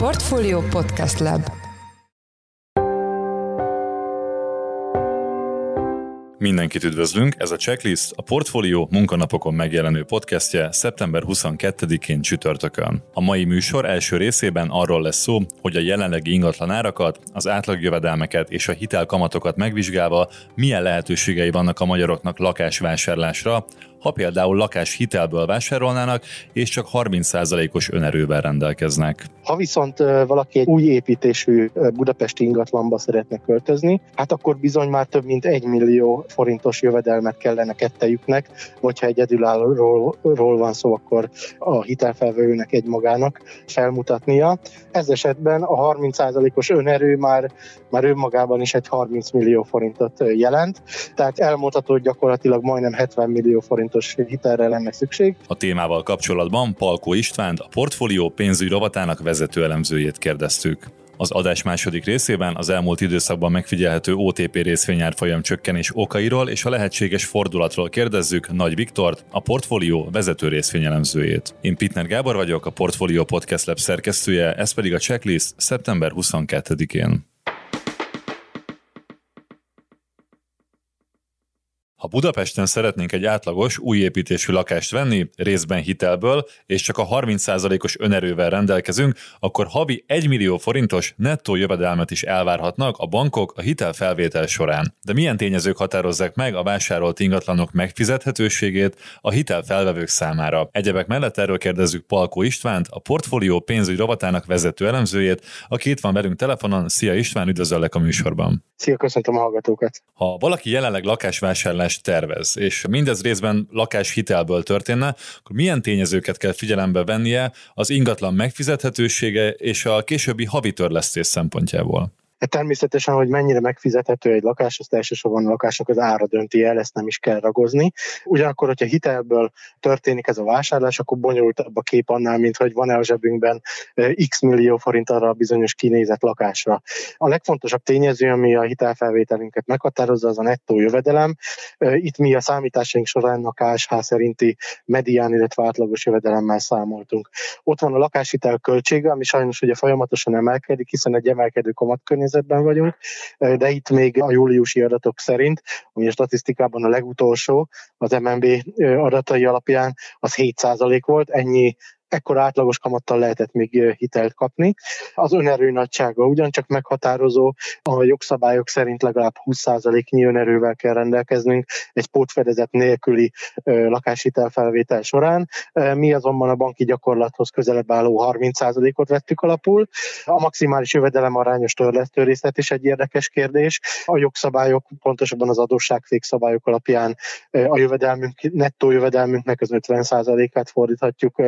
Portfolio Podcast Lab Mindenkit üdvözlünk, ez a Checklist, a Portfolio munkanapokon megjelenő podcastje szeptember 22-én csütörtökön. A mai műsor első részében arról lesz szó, hogy a jelenlegi ingatlan árakat, az átlagjövedelmeket és a hitelkamatokat megvizsgálva milyen lehetőségei vannak a magyaroknak lakásvásárlásra, ha például lakás hitelből vásárolnának, és csak 30%-os önerővel rendelkeznek. Ha viszont valaki egy új építésű budapesti ingatlanba szeretne költözni, hát akkor bizony már több mint 1 millió forintos jövedelmet kellene kettejüknek, vagy ha egy egyedülállóról van szó, akkor a hitelfelvevőnek egy magának felmutatnia. Ez esetben a 30%-os önerő már, már önmagában is egy 30 millió forintot jelent, tehát elmondható, hogy gyakorlatilag majdnem 70 millió forint forintos hitelre lenne szükség. A témával kapcsolatban Palkó Istvánt, a portfólió pénzügy rovatának vezető elemzőjét kérdeztük. Az adás második részében az elmúlt időszakban megfigyelhető OTP részvényárfolyam csökkenés okairól és a lehetséges fordulatról kérdezzük Nagy Viktort, a portfólió vezető részvényelemzőjét. Én Pitner Gábor vagyok, a Portfólió Podcast Lab szerkesztője, ez pedig a checklist szeptember 22-én. Ha Budapesten szeretnénk egy átlagos, új építésű lakást venni, részben hitelből, és csak a 30%-os önerővel rendelkezünk, akkor havi 1 millió forintos nettó jövedelmet is elvárhatnak a bankok a hitelfelvétel során. De milyen tényezők határozzák meg a vásárolt ingatlanok megfizethetőségét a hitelfelvevők számára? Egyebek mellett erről kérdezzük Palkó Istvánt, a portfólió pénzügy rovatának vezető elemzőjét, aki itt van velünk telefonon. Szia István, üdvözöllek a műsorban. Szia, köszöntöm a hallgatókat. Ha valaki jelenleg lakásvásárlás lakást tervez, és mindez részben lakáshitelből történne, akkor milyen tényezőket kell figyelembe vennie az ingatlan megfizethetősége és a későbbi havi törlesztés szempontjából? Hát természetesen, hogy mennyire megfizethető egy lakás, azt elsősorban a lakások az ára dönti el, ezt nem is kell ragozni. Ugyanakkor, hogyha hitelből történik ez a vásárlás, akkor bonyolultabb a kép annál, mint hogy van-e a zsebünkben x millió forint arra a bizonyos kinézett lakásra. A legfontosabb tényező, ami a hitelfelvételünket meghatározza, az a nettó jövedelem. Itt mi a számításaink során a KSH szerinti medián, illetve átlagos jövedelemmel számoltunk. Ott van a lakáshitel költsége, ami sajnos ugye folyamatosan emelkedik, hiszen egy emelkedő kamatkörnyezet helyzetben vagyunk, de itt még a júliusi adatok szerint, ami a statisztikában a legutolsó, az MNB adatai alapján az 7% volt, ennyi ekkor átlagos kamattal lehetett még hitelt kapni. Az önerő nagysága ugyancsak meghatározó, a jogszabályok szerint legalább 20%-nyi önerővel kell rendelkeznünk egy pótfedezet nélküli lakáshitelfelvétel során. Mi azonban a banki gyakorlathoz közelebb álló 30%-ot vettük alapul. A maximális jövedelem arányos törlesztő részlet is egy érdekes kérdés. A jogszabályok, pontosabban az adósságfékszabályok alapján a jövedelmünk, nettó jövedelmünknek az 50%-át fordíthatjuk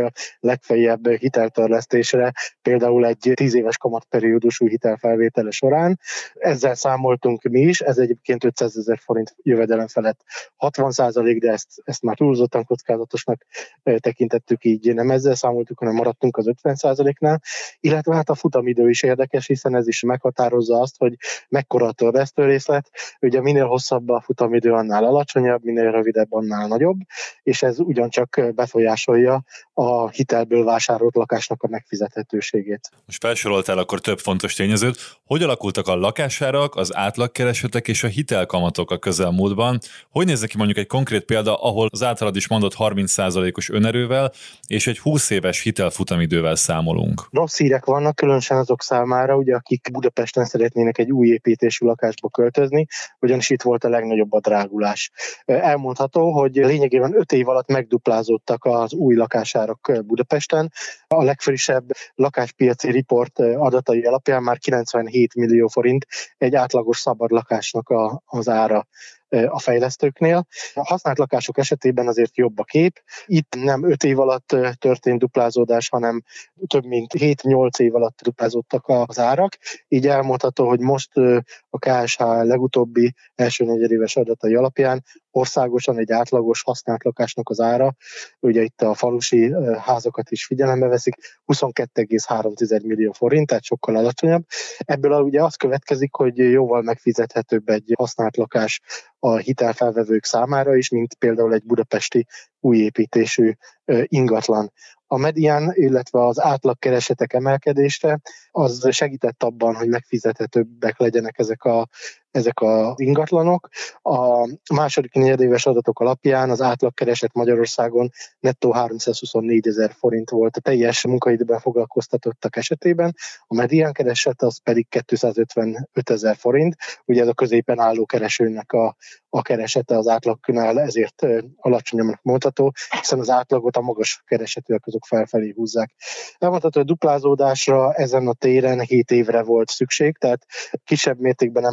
legfeljebb hiteltörlesztésre, például egy 10 éves kamatperiódusú hitelfelvétele során. Ezzel számoltunk mi is, ez egyébként 500 ezer forint jövedelem felett 60 százalék, de ezt, ezt már túlzottan kockázatosnak tekintettük, így nem ezzel számoltuk, hanem maradtunk az 50 százaléknál, illetve hát a futamidő is érdekes, hiszen ez is meghatározza azt, hogy mekkora a törlesztő részlet. Ugye minél hosszabb a futamidő, annál alacsonyabb, minél rövidebb, annál nagyobb, és ez ugyancsak befolyásolja a hitel hitelből vásárolt lakásnak a megfizethetőségét. Most felsoroltál akkor több fontos tényezőt. Hogy alakultak a lakásárak, az átlagkeresetek és a hitelkamatok a közelmúltban? Hogy néz ki mondjuk egy konkrét példa, ahol az általad is mondott 30%-os önerővel és egy 20 éves hitelfutamidővel számolunk? Rossz hírek vannak, különösen azok számára, ugye, akik Budapesten szeretnének egy új építésű lakásba költözni, ugyanis itt volt a legnagyobb a drágulás. Elmondható, hogy lényegében 5 év alatt megduplázódtak az új lakásárak Budapesten, Budapesten. A legfrissebb lakáspiaci riport adatai alapján már 97 millió forint egy átlagos szabad lakásnak az ára a fejlesztőknél. A használt lakások esetében azért jobb a kép. Itt nem 5 év alatt történt duplázódás, hanem több mint 7-8 év alatt duplázódtak az árak. Így elmondható, hogy most a KSH legutóbbi első negyedéves adatai alapján országosan egy átlagos használt lakásnak az ára, ugye itt a falusi házakat is figyelembe veszik, 22,3 millió forint, tehát sokkal alacsonyabb. Ebből ugye az következik, hogy jóval megfizethetőbb egy használt lakás a hitelfelvevők számára is, mint például egy budapesti újépítésű ingatlan. a medián, illetve az átlagkeresetek emelkedése, az segített abban, hogy megfizethetőbbek legyenek ezek a ezek az ingatlanok. A második negyedéves adatok alapján az átlagkereset Magyarországon nettó 324 ezer forint volt a teljes munkaidőben foglalkoztatottak esetében, a medián kereset az pedig 255 ezer forint, ugye ez a középen álló keresőnek a, a keresete az átlagnál ezért alacsonyabbnak mondható, hiszen az átlagot a magas keresetűek azok felfelé húzzák. Elmondható, hogy duplázódásra ezen a téren 7 évre volt szükség, tehát kisebb mértékben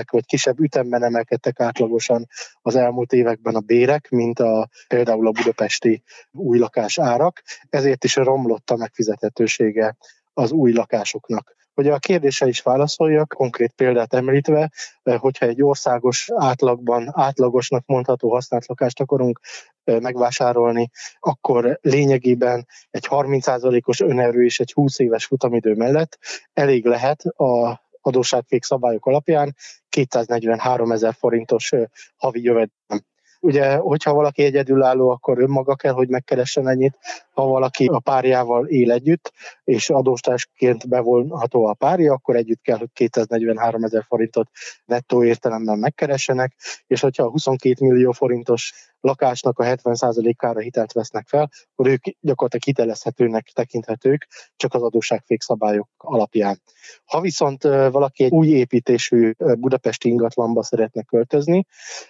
emelkedtek, vagy kisebb ütemben emelkedtek átlagosan az elmúlt években a bérek, mint a, például a budapesti új lakás árak, ezért is romlott a megfizethetősége az új lakásoknak. Hogy a kérdése is válaszoljak, konkrét példát említve, eh, hogyha egy országos átlagban átlagosnak mondható használt lakást akarunk eh, megvásárolni, akkor lényegében egy 30%-os önerő és egy 20 éves futamidő mellett elég lehet a adósságfék szabályok alapján 243 ezer forintos havi jövedelem Ugye, hogyha valaki egyedülálló, akkor önmaga kell, hogy megkeressen ennyit. Ha valaki a párjával él együtt, és adóstásként bevonható a párja, akkor együtt kell, hogy 243 ezer forintot nettó értelemben megkeressenek, és hogyha a 22 millió forintos lakásnak a 70%-ára hitelt vesznek fel, akkor ők gyakorlatilag hitelezhetőnek tekinthetők, csak az adósságfék szabályok alapján. Ha viszont valaki egy új építésű budapesti ingatlanba szeretne költözni,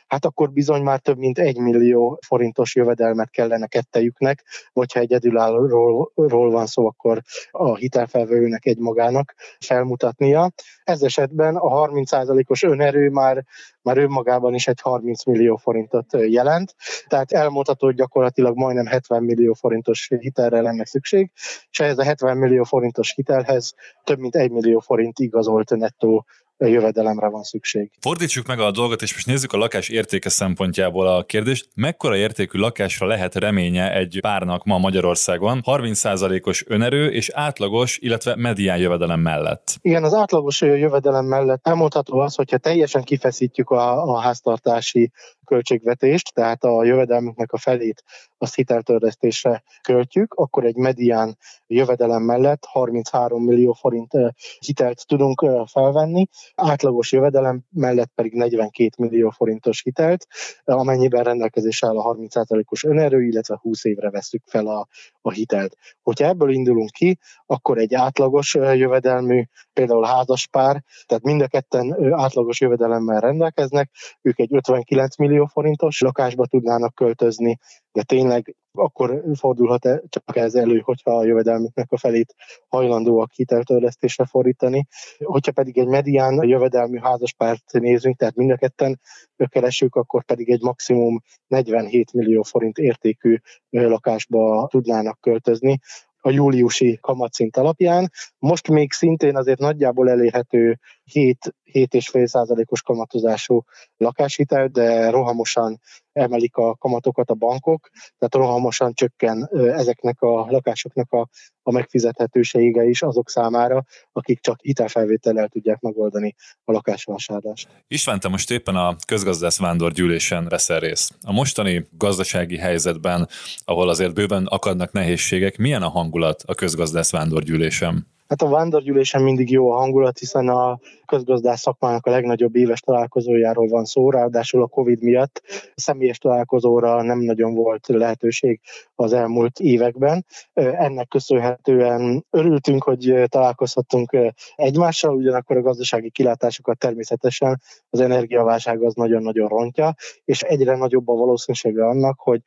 hát akkor bizony már több mint egy millió forintos jövedelmet kellene kettejüknek, vagy ha egyedülállóról van szó, akkor a hitelfelvevőnek egy magának felmutatnia. Ez esetben a 30%-os önerő már már önmagában is egy 30 millió forintot jelent, tehát elmondható, hogy gyakorlatilag majdnem 70 millió forintos hitelre lenne szükség, és ehhez a 70 millió forintos hitelhez több mint 1 millió forint igazolt nettó jövedelemre van szükség. Fordítsuk meg a dolgot, és most nézzük a lakás értéke szempontjából a kérdést. Mekkora értékű lakásra lehet reménye egy párnak ma Magyarországon 30%-os önerő és átlagos, illetve medián jövedelem mellett? Igen, az átlagos jövedelem mellett elmondható az, hogyha teljesen kifeszítjük a, a háztartási költségvetést, tehát a jövedelmünknek a felét azt hiteltörlesztésre költjük, akkor egy medián jövedelem mellett 33 millió forint hitelt tudunk felvenni, átlagos jövedelem mellett pedig 42 millió forintos hitelt, amennyiben rendelkezés áll a 30%-os önerő, illetve 20 évre veszük fel a, a hitelt. Hogyha ebből indulunk ki, akkor egy átlagos jövedelmű, például házaspár, tehát mind a ketten átlagos jövedelemmel rendelkeznek, ők egy 59 millió forintos lakásba tudnának költözni, de tényleg akkor fordulhat -e csak ez elő, hogyha a jövedelmüknek a felét hajlandóak hiteltörlesztésre fordítani. Hogyha pedig egy medián jövedelmű házaspárt nézünk, tehát mind a ketten keresünk, akkor pedig egy maximum 47 millió forint értékű lakásba tudnának költözni, a júliusi kamatszint alapján. Most még szintén azért nagyjából elérhető 7 7,5%-os kamatozású lakáshitel, de rohamosan emelik a kamatokat a bankok, tehát rohamosan csökken ezeknek a lakásoknak a, a megfizethetősége is azok számára, akik csak hitelfelvétellel tudják megoldani a lakásvásárlást. István, te most éppen a közgazdász vándorgyűlésen veszel részt. A mostani gazdasági helyzetben, ahol azért bőven akadnak nehézségek, milyen a hangulat a közgazdász vándorgyűlésen? Hát a vándorgyűlésen mindig jó a hangulat, hiszen a közgazdás szakmának a legnagyobb éves találkozójáról van szó, ráadásul a Covid miatt személyes találkozóra nem nagyon volt lehetőség az elmúlt években. Ennek köszönhetően örültünk, hogy találkozhattunk egymással, ugyanakkor a gazdasági kilátásokat természetesen az energiaválság az nagyon-nagyon rontja, és egyre nagyobb a valószínűsége annak, hogy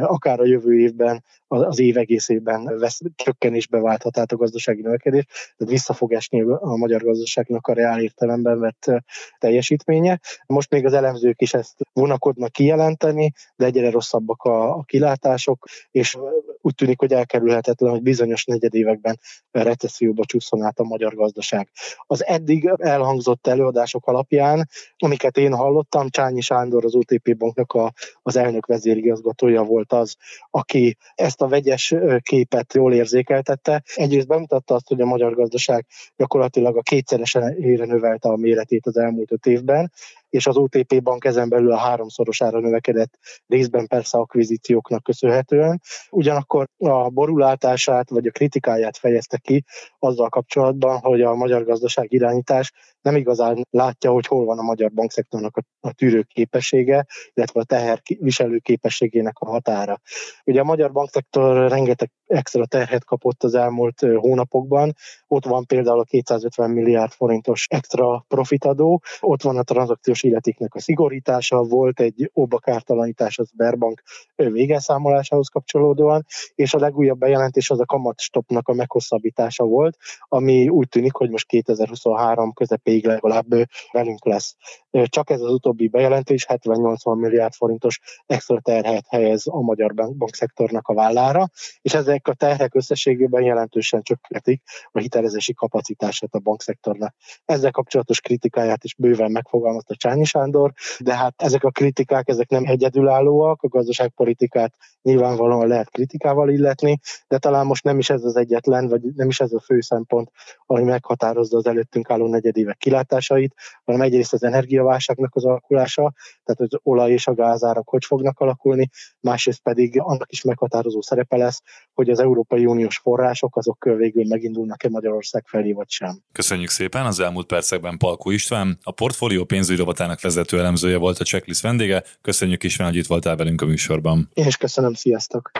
akár a jövő évben az év egészében vesz, csökkenésbe válthat a gazdasági növekedés, tehát vissza fog esni a magyar gazdaságnak a reál értelemben vett teljesítménye. Most még az elemzők is ezt vonakodnak kijelenteni, de egyre rosszabbak a, a kilátások, és úgy tűnik, hogy elkerülhetetlen, hogy bizonyos negyedévekben recesszióba csúszson át a magyar gazdaság. Az eddig elhangzott előadások alapján, amiket én hallottam, Csányi Sándor, az OTP banknak a, az elnök vezérigazgatója volt az, aki ezt a vegyes képet jól érzékeltette. Egyrészt bemutatta azt, hogy a magyar gazdaság gyakorlatilag a kétszeresen növelte a méretét az elmúlt öt évben, és az OTP bank ezen belül a háromszorosára növekedett részben persze akvizícióknak köszönhetően. Ugyanakkor a borulátását vagy a kritikáját fejezte ki azzal kapcsolatban, hogy a magyar gazdaság irányítás nem igazán látja, hogy hol van a magyar bankszektornak a, a tűrő képessége, illetve a teher viselő képességének a határa. Ugye a magyar bankszektor rengeteg extra terhet kapott az elmúlt hónapokban. Ott van például a 250 milliárd forintos extra profitadó, ott van a tranzakciós illetéknek a szigorítása, volt egy óbakártalanítás az Sberbank végelszámolásához kapcsolódóan, és a legújabb bejelentés az a kamatstopnak a meghosszabbítása volt, ami úgy tűnik, hogy most 2023 közepéig legalább velünk lesz. Csak ez az utóbbi bejelentés 70-80 milliárd forintos extra terhet helyez a magyar bankszektornak a vállára, és ezek a terhek összességében jelentősen csökkentik a hitelezési kapacitását a bankszektornak. Ezzel kapcsolatos kritikáját is bőven megfogalmazta Csányi Sándor, de hát ezek a kritikák, ezek nem egyedülállóak, a gazdaságpolitikát nyilvánvalóan lehet kritikával illetni, de talán most nem is ez az egyetlen, vagy nem is ez a fő szempont, ami meghatározza az előttünk álló negyedévek kilátásait, hanem egyrészt az energiaválságnak az alakulása, tehát az olaj és a gázárak hogy fognak alakulni, másrészt pedig annak is meghatározó szerepe lesz, hogy az Európai Uniós források azok végül megindulnak-e Magyarország felé, vagy sem. Köszönjük szépen! Az elmúlt percekben Palkó István, a portfólió pénzügyi rovatának vezető elemzője volt a checklist vendége. Köszönjük István, hogy itt voltál velünk a műsorban. Én is köszönöm, sziasztok!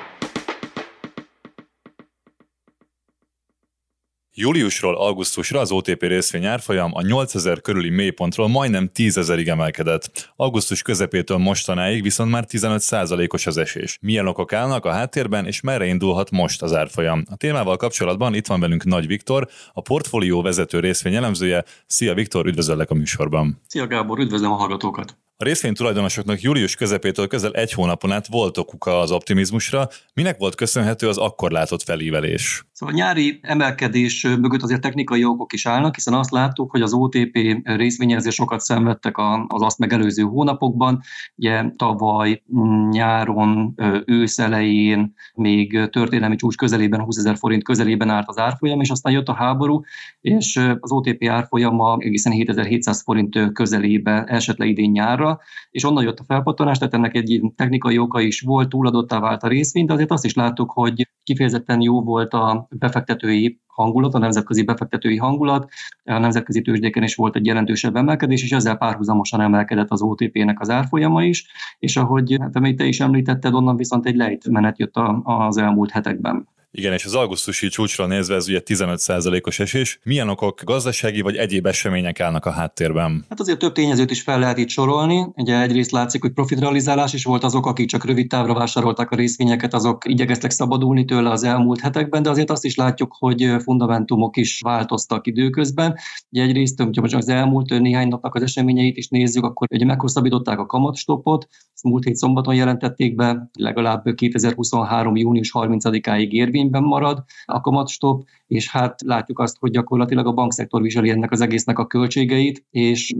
Júliusról augusztusra az OTP részvény árfolyam a 8000 körüli mélypontról majdnem 10.000-ig emelkedett. Augusztus közepétől mostanáig viszont már 15%-os az esés. Milyen okok állnak a háttérben, és merre indulhat most az árfolyam? A témával kapcsolatban itt van velünk Nagy Viktor, a portfólió vezető részvény elemzője. Szia Viktor, üdvözöllek a műsorban. Szia Gábor, üdvözlöm a hallgatókat. A részvény tulajdonosoknak július közepétől közel egy hónapon át volt okuka az optimizmusra. Minek volt köszönhető az akkor látott felívelés? Szóval a nyári emelkedés mögött azért technikai okok is állnak, hiszen azt láttuk, hogy az OTP részvényezés sokat szenvedtek az azt megelőző hónapokban. Ugye tavaly mm, nyáron, ősz elején, még történelmi csúcs közelében, 20 ezer forint közelében állt az árfolyam, és aztán jött a háború, és az OTP árfolyama egészen 7700 forint közelébe esett le idén nyárra, piacra, és onnan jött a felpattanás, tehát ennek egy technikai oka is volt, túladottá vált a részvény, de azért azt is láttuk, hogy kifejezetten jó volt a befektetői hangulat, a nemzetközi befektetői hangulat, a nemzetközi tőzsdéken is volt egy jelentősebb emelkedés, és ezzel párhuzamosan emelkedett az OTP-nek az árfolyama is, és ahogy hát, amit te is említetted, onnan viszont egy lejtmenet jött a, az elmúlt hetekben. Igen, és az augusztusi csúcsra nézve ez ugye 15%-os esés. Milyen okok, gazdasági vagy egyéb események állnak a háttérben? Hát azért több tényezőt is fel lehet itt sorolni. Ugye egyrészt látszik, hogy profitrealizálás is volt azok, akik csak rövid távra vásárolták a részvényeket, azok igyekeztek szabadulni tőle az elmúlt hetekben, de azért azt is látjuk, hogy fundamentumok is változtak időközben. Ugye egyrészt, hogyha most az elmúlt néhány napnak az eseményeit is nézzük, akkor ugye meghosszabbították a kamatstopot, ezt múlt hét szombaton jelentették be, legalább 2023. június 30-áig érvényben marad a kamatstop, és hát látjuk azt, hogy gyakorlatilag a bankszektor viseli ennek az egésznek a költségeit, és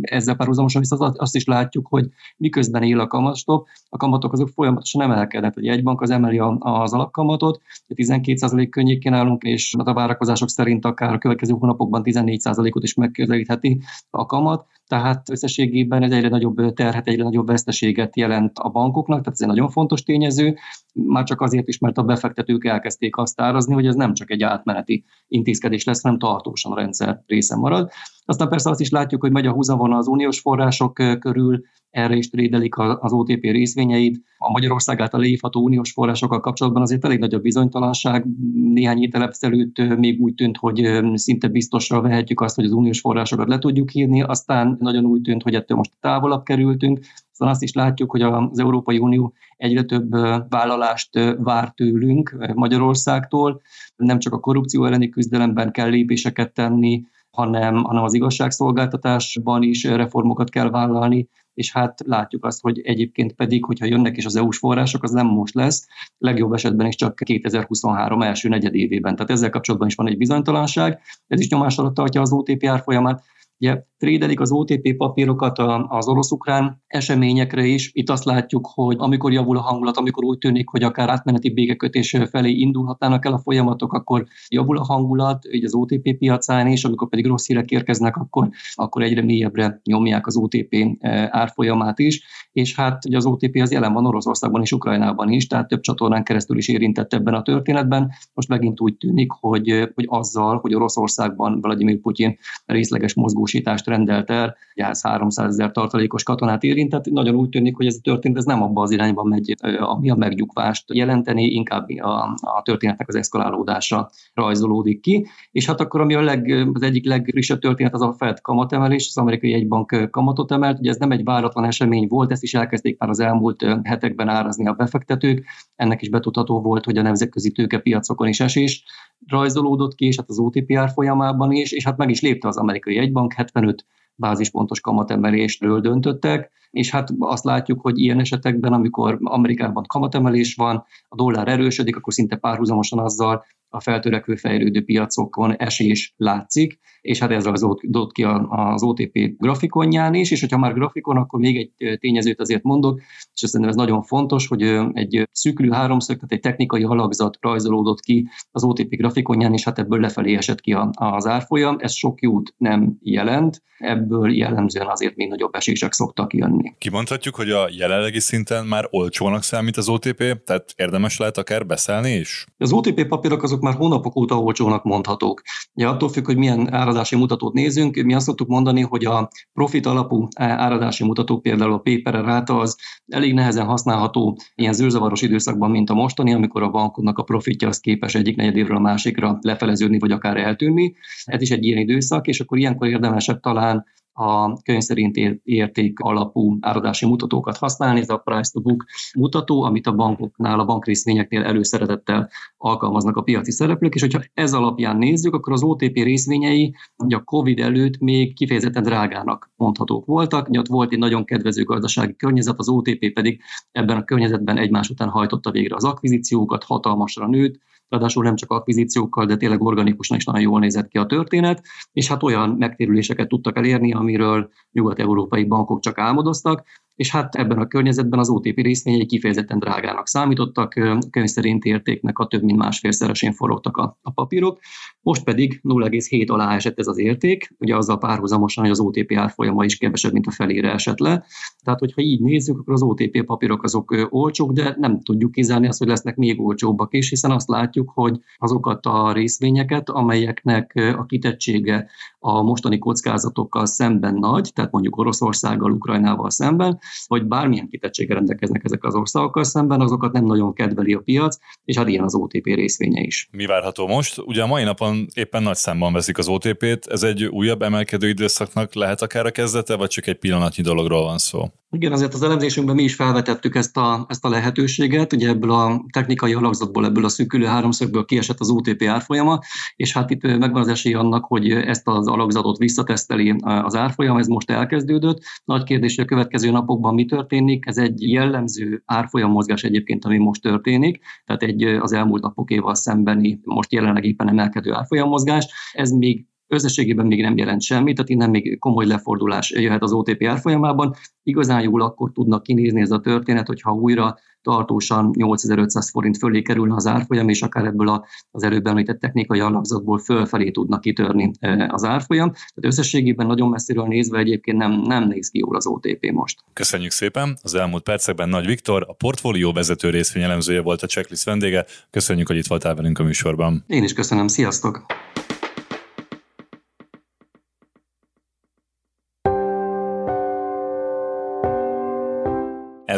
ezzel párhuzamosan viszont azt is látjuk, hogy miközben él a kamatstop, a kamatok azok folyamatosan emelkednek. Ugye egy bank az emeli az alapkamatot, 12% könnyékén állunk, és a várakozások szerint akár a következő hónapokban 14%-ot is megközelítheti a kamat, tehát összességében ez egyre nagyobb terhet, egyre nagyobb veszteséget jelent a bankoknak, tehát ez egy nagyon fontos tényező, már csak azért is, mert a befektetők elkezdték azt árazni, hogy ez nem csak egy átmeneti intézkedés lesz, hanem tartósan a rendszer része marad. Aztán persze azt is látjuk, hogy megy a húzavona az uniós források körül, erre is trédelik az OTP részvényeit. A Magyarország által leívható uniós forrásokkal kapcsolatban azért elég nagy a bizonytalanság. Néhány ételep előtt még úgy tűnt, hogy szinte biztosra vehetjük azt, hogy az uniós forrásokat le tudjuk hívni, aztán nagyon úgy tűnt, hogy ettől most távolabb kerültünk. Szóval azt is látjuk, hogy az Európai Unió egyre több vállalást vár tőlünk Magyarországtól. Nem csak a korrupció elleni küzdelemben kell lépéseket tenni, hanem, hanem az igazságszolgáltatásban is reformokat kell vállalni, és hát látjuk azt, hogy egyébként pedig, hogyha jönnek is az EU-s források, az nem most lesz, legjobb esetben is csak 2023 első negyedévében. Tehát ezzel kapcsolatban is van egy bizonytalanság, ez is nyomás alatt tartja az OTP árfolyamát. Ugye trédelik az OTP papírokat az orosz-ukrán eseményekre is. Itt azt látjuk, hogy amikor javul a hangulat, amikor úgy tűnik, hogy akár átmeneti békekötés felé indulhatnának el a folyamatok, akkor javul a hangulat, így az OTP piacán is, amikor pedig rossz hírek érkeznek, akkor, akkor egyre mélyebbre nyomják az OTP eh, árfolyamát is, és hát ugye az OTP az jelen van Oroszországban és Ukrajnában is, tehát több csatornán keresztül is érintett ebben a történetben. Most megint úgy tűnik, hogy, hogy azzal, hogy Oroszországban Vladimir Putyin részleges mozgósítást rendelt el, 300 ezer tartalékos katonát érintett, nagyon úgy tűnik, hogy ez a történet ez nem abba az irányba megy, ami a megnyugvást jelenteni, inkább a, a történetnek az eszkalálódása rajzolódik ki. És hát akkor, ami a leg, az egyik legfrissebb történet, az a Fed kamatemelés, az amerikai egybank kamatot emelt. Ugye ez nem egy váratlan esemény volt, ezt is elkezdték már az elmúlt hetekben árazni a befektetők. Ennek is betudható volt, hogy a nemzetközi tőkepiacokon is esés rajzolódott ki, és hát az OTP folyamában is, és hát meg is lépte az amerikai egybank, 75 bázispontos kamatemelésről döntöttek, és hát azt látjuk, hogy ilyen esetekben, amikor Amerikában kamatemelés van, a dollár erősödik, akkor szinte párhuzamosan azzal a feltörekvő fejlődő piacokon esés látszik, és hát ez rajzolódott ki az OTP grafikonján is, és hogyha már grafikon, akkor még egy tényezőt azért mondok, és szerintem ez nagyon fontos, hogy egy szűkülő háromszög, tehát egy technikai alakzat rajzolódott ki az OTP grafikonján, és hát ebből lefelé esett ki az árfolyam. Ez sok jót nem jelent, ebből jellemzően azért még nagyobb esések szoktak jönni. Kimondhatjuk, hogy a jelenlegi szinten már olcsónak számít az OTP, tehát érdemes lehet akár beszállni is? Az OTP papírok azok már hónapok óta olcsónak mondhatók. Ja, attól függ, hogy milyen áradási mutatót nézünk, mi azt szoktuk mondani, hogy a profit alapú áradási mutató, például a paper ráta az elég nehezen használható ilyen zűrzavaros időszakban, mint a mostani, amikor a bankoknak a profitja az képes egyik negyedévről a másikra lefeleződni, vagy akár eltűnni. Ez is egy ilyen időszak, és akkor ilyenkor érdemesebb talán a könyv érték alapú áradási mutatókat használni, ez a price to book mutató, amit a bankoknál, a bankrészvényeknél előszeretettel alkalmaznak a piaci szereplők, és hogyha ez alapján nézzük, akkor az OTP részvényei ugye a COVID előtt még kifejezetten drágának mondhatók voltak, ugye ott volt egy nagyon kedvező gazdasági környezet, az OTP pedig ebben a környezetben egymás után hajtotta végre az akvizíciókat, hatalmasra nőtt, ráadásul nem csak akvizíciókkal, de tényleg organikusan is nagyon jól nézett ki a történet, és hát olyan megtérüléseket tudtak elérni, amiről nyugat-európai bankok csak álmodoztak, és hát ebben a környezetben az OTP részvényei kifejezetten drágának számítottak, könyv szerint értéknek a több mint másfélszeresén forogtak a, a papírok, most pedig 0,7 alá esett ez az érték, ugye azzal párhuzamosan, hogy az OTP árfolyama is kevesebb, mint a felére esett le. Tehát, hogyha így nézzük, akkor az OTP papírok azok olcsók, de nem tudjuk kizárni azt, hogy lesznek még olcsóbbak is, hiszen azt látjuk, hogy azokat a részvényeket, amelyeknek a kitettsége a mostani kockázatokkal szemben nagy, tehát mondjuk Oroszországgal, Ukrajnával szemben, vagy bármilyen kitettséggel rendelkeznek ezek az országokkal szemben, azokat nem nagyon kedveli a piac, és hát ilyen az OTP részvénye is. Mi várható most? Ugye a mai napon éppen nagy számban veszik az OTP-t, ez egy újabb emelkedő időszaknak lehet akár a kezdete, vagy csak egy pillanatnyi dologról van szó? Igen, azért az elemzésünkben mi is felvetettük ezt a, ezt a lehetőséget, ugye ebből a technikai alakzatból, ebből a szűkülő háromszögből kiesett az OTP árfolyama, és hát itt megvan az esély annak, hogy ezt az alakzatot visszateszteli az árfolyam, ez most elkezdődött. Nagy kérdés, hogy a következő napokban mi történik, ez egy jellemző árfolyam mozgás egyébként, ami most történik, tehát egy az elmúlt napokéval szembeni, most jelenleg éppen emelkedő árfolyam mozgás. Ez még összességében még nem jelent semmit, tehát innen még komoly lefordulás jöhet az OTP árfolyamában. Igazán jól akkor tudnak kinézni ez a történet, hogyha újra tartósan 8500 forint fölé kerülne az árfolyam, és akár ebből az előbb említett technikai alapzatból fölfelé tudnak kitörni e, az árfolyam. Tehát összességében nagyon messziről nézve egyébként nem, nem néz ki jól az OTP most. Köszönjük szépen! Az elmúlt percekben Nagy Viktor, a portfólió vezető részvényelemzője volt a checklist vendége. Köszönjük, hogy itt voltál velünk a műsorban. Én is köszönöm, sziasztok!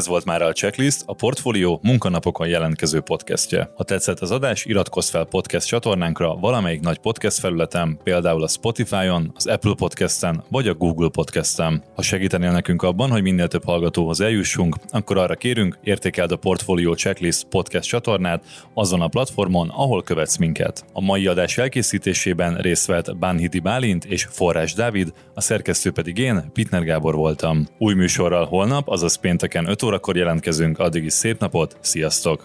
Ez volt már a Checklist, a Portfólió munkanapokon jelentkező podcastje. Ha tetszett az adás, iratkozz fel podcast csatornánkra valamelyik nagy podcast felületen, például a Spotify-on, az Apple Podcast-en vagy a Google Podcast-en. Ha segítenél nekünk abban, hogy minél több hallgatóhoz eljussunk, akkor arra kérünk, értékeld a Portfólió Checklist podcast csatornát azon a platformon, ahol követsz minket. A mai adás elkészítésében részt vett Bánhidi Bálint és Forrás Dávid, a szerkesztő pedig én, Pitner Gábor voltam. Új műsorral holnap, azaz pénteken 5 órakor jelentkezünk, addig is szép napot, sziasztok!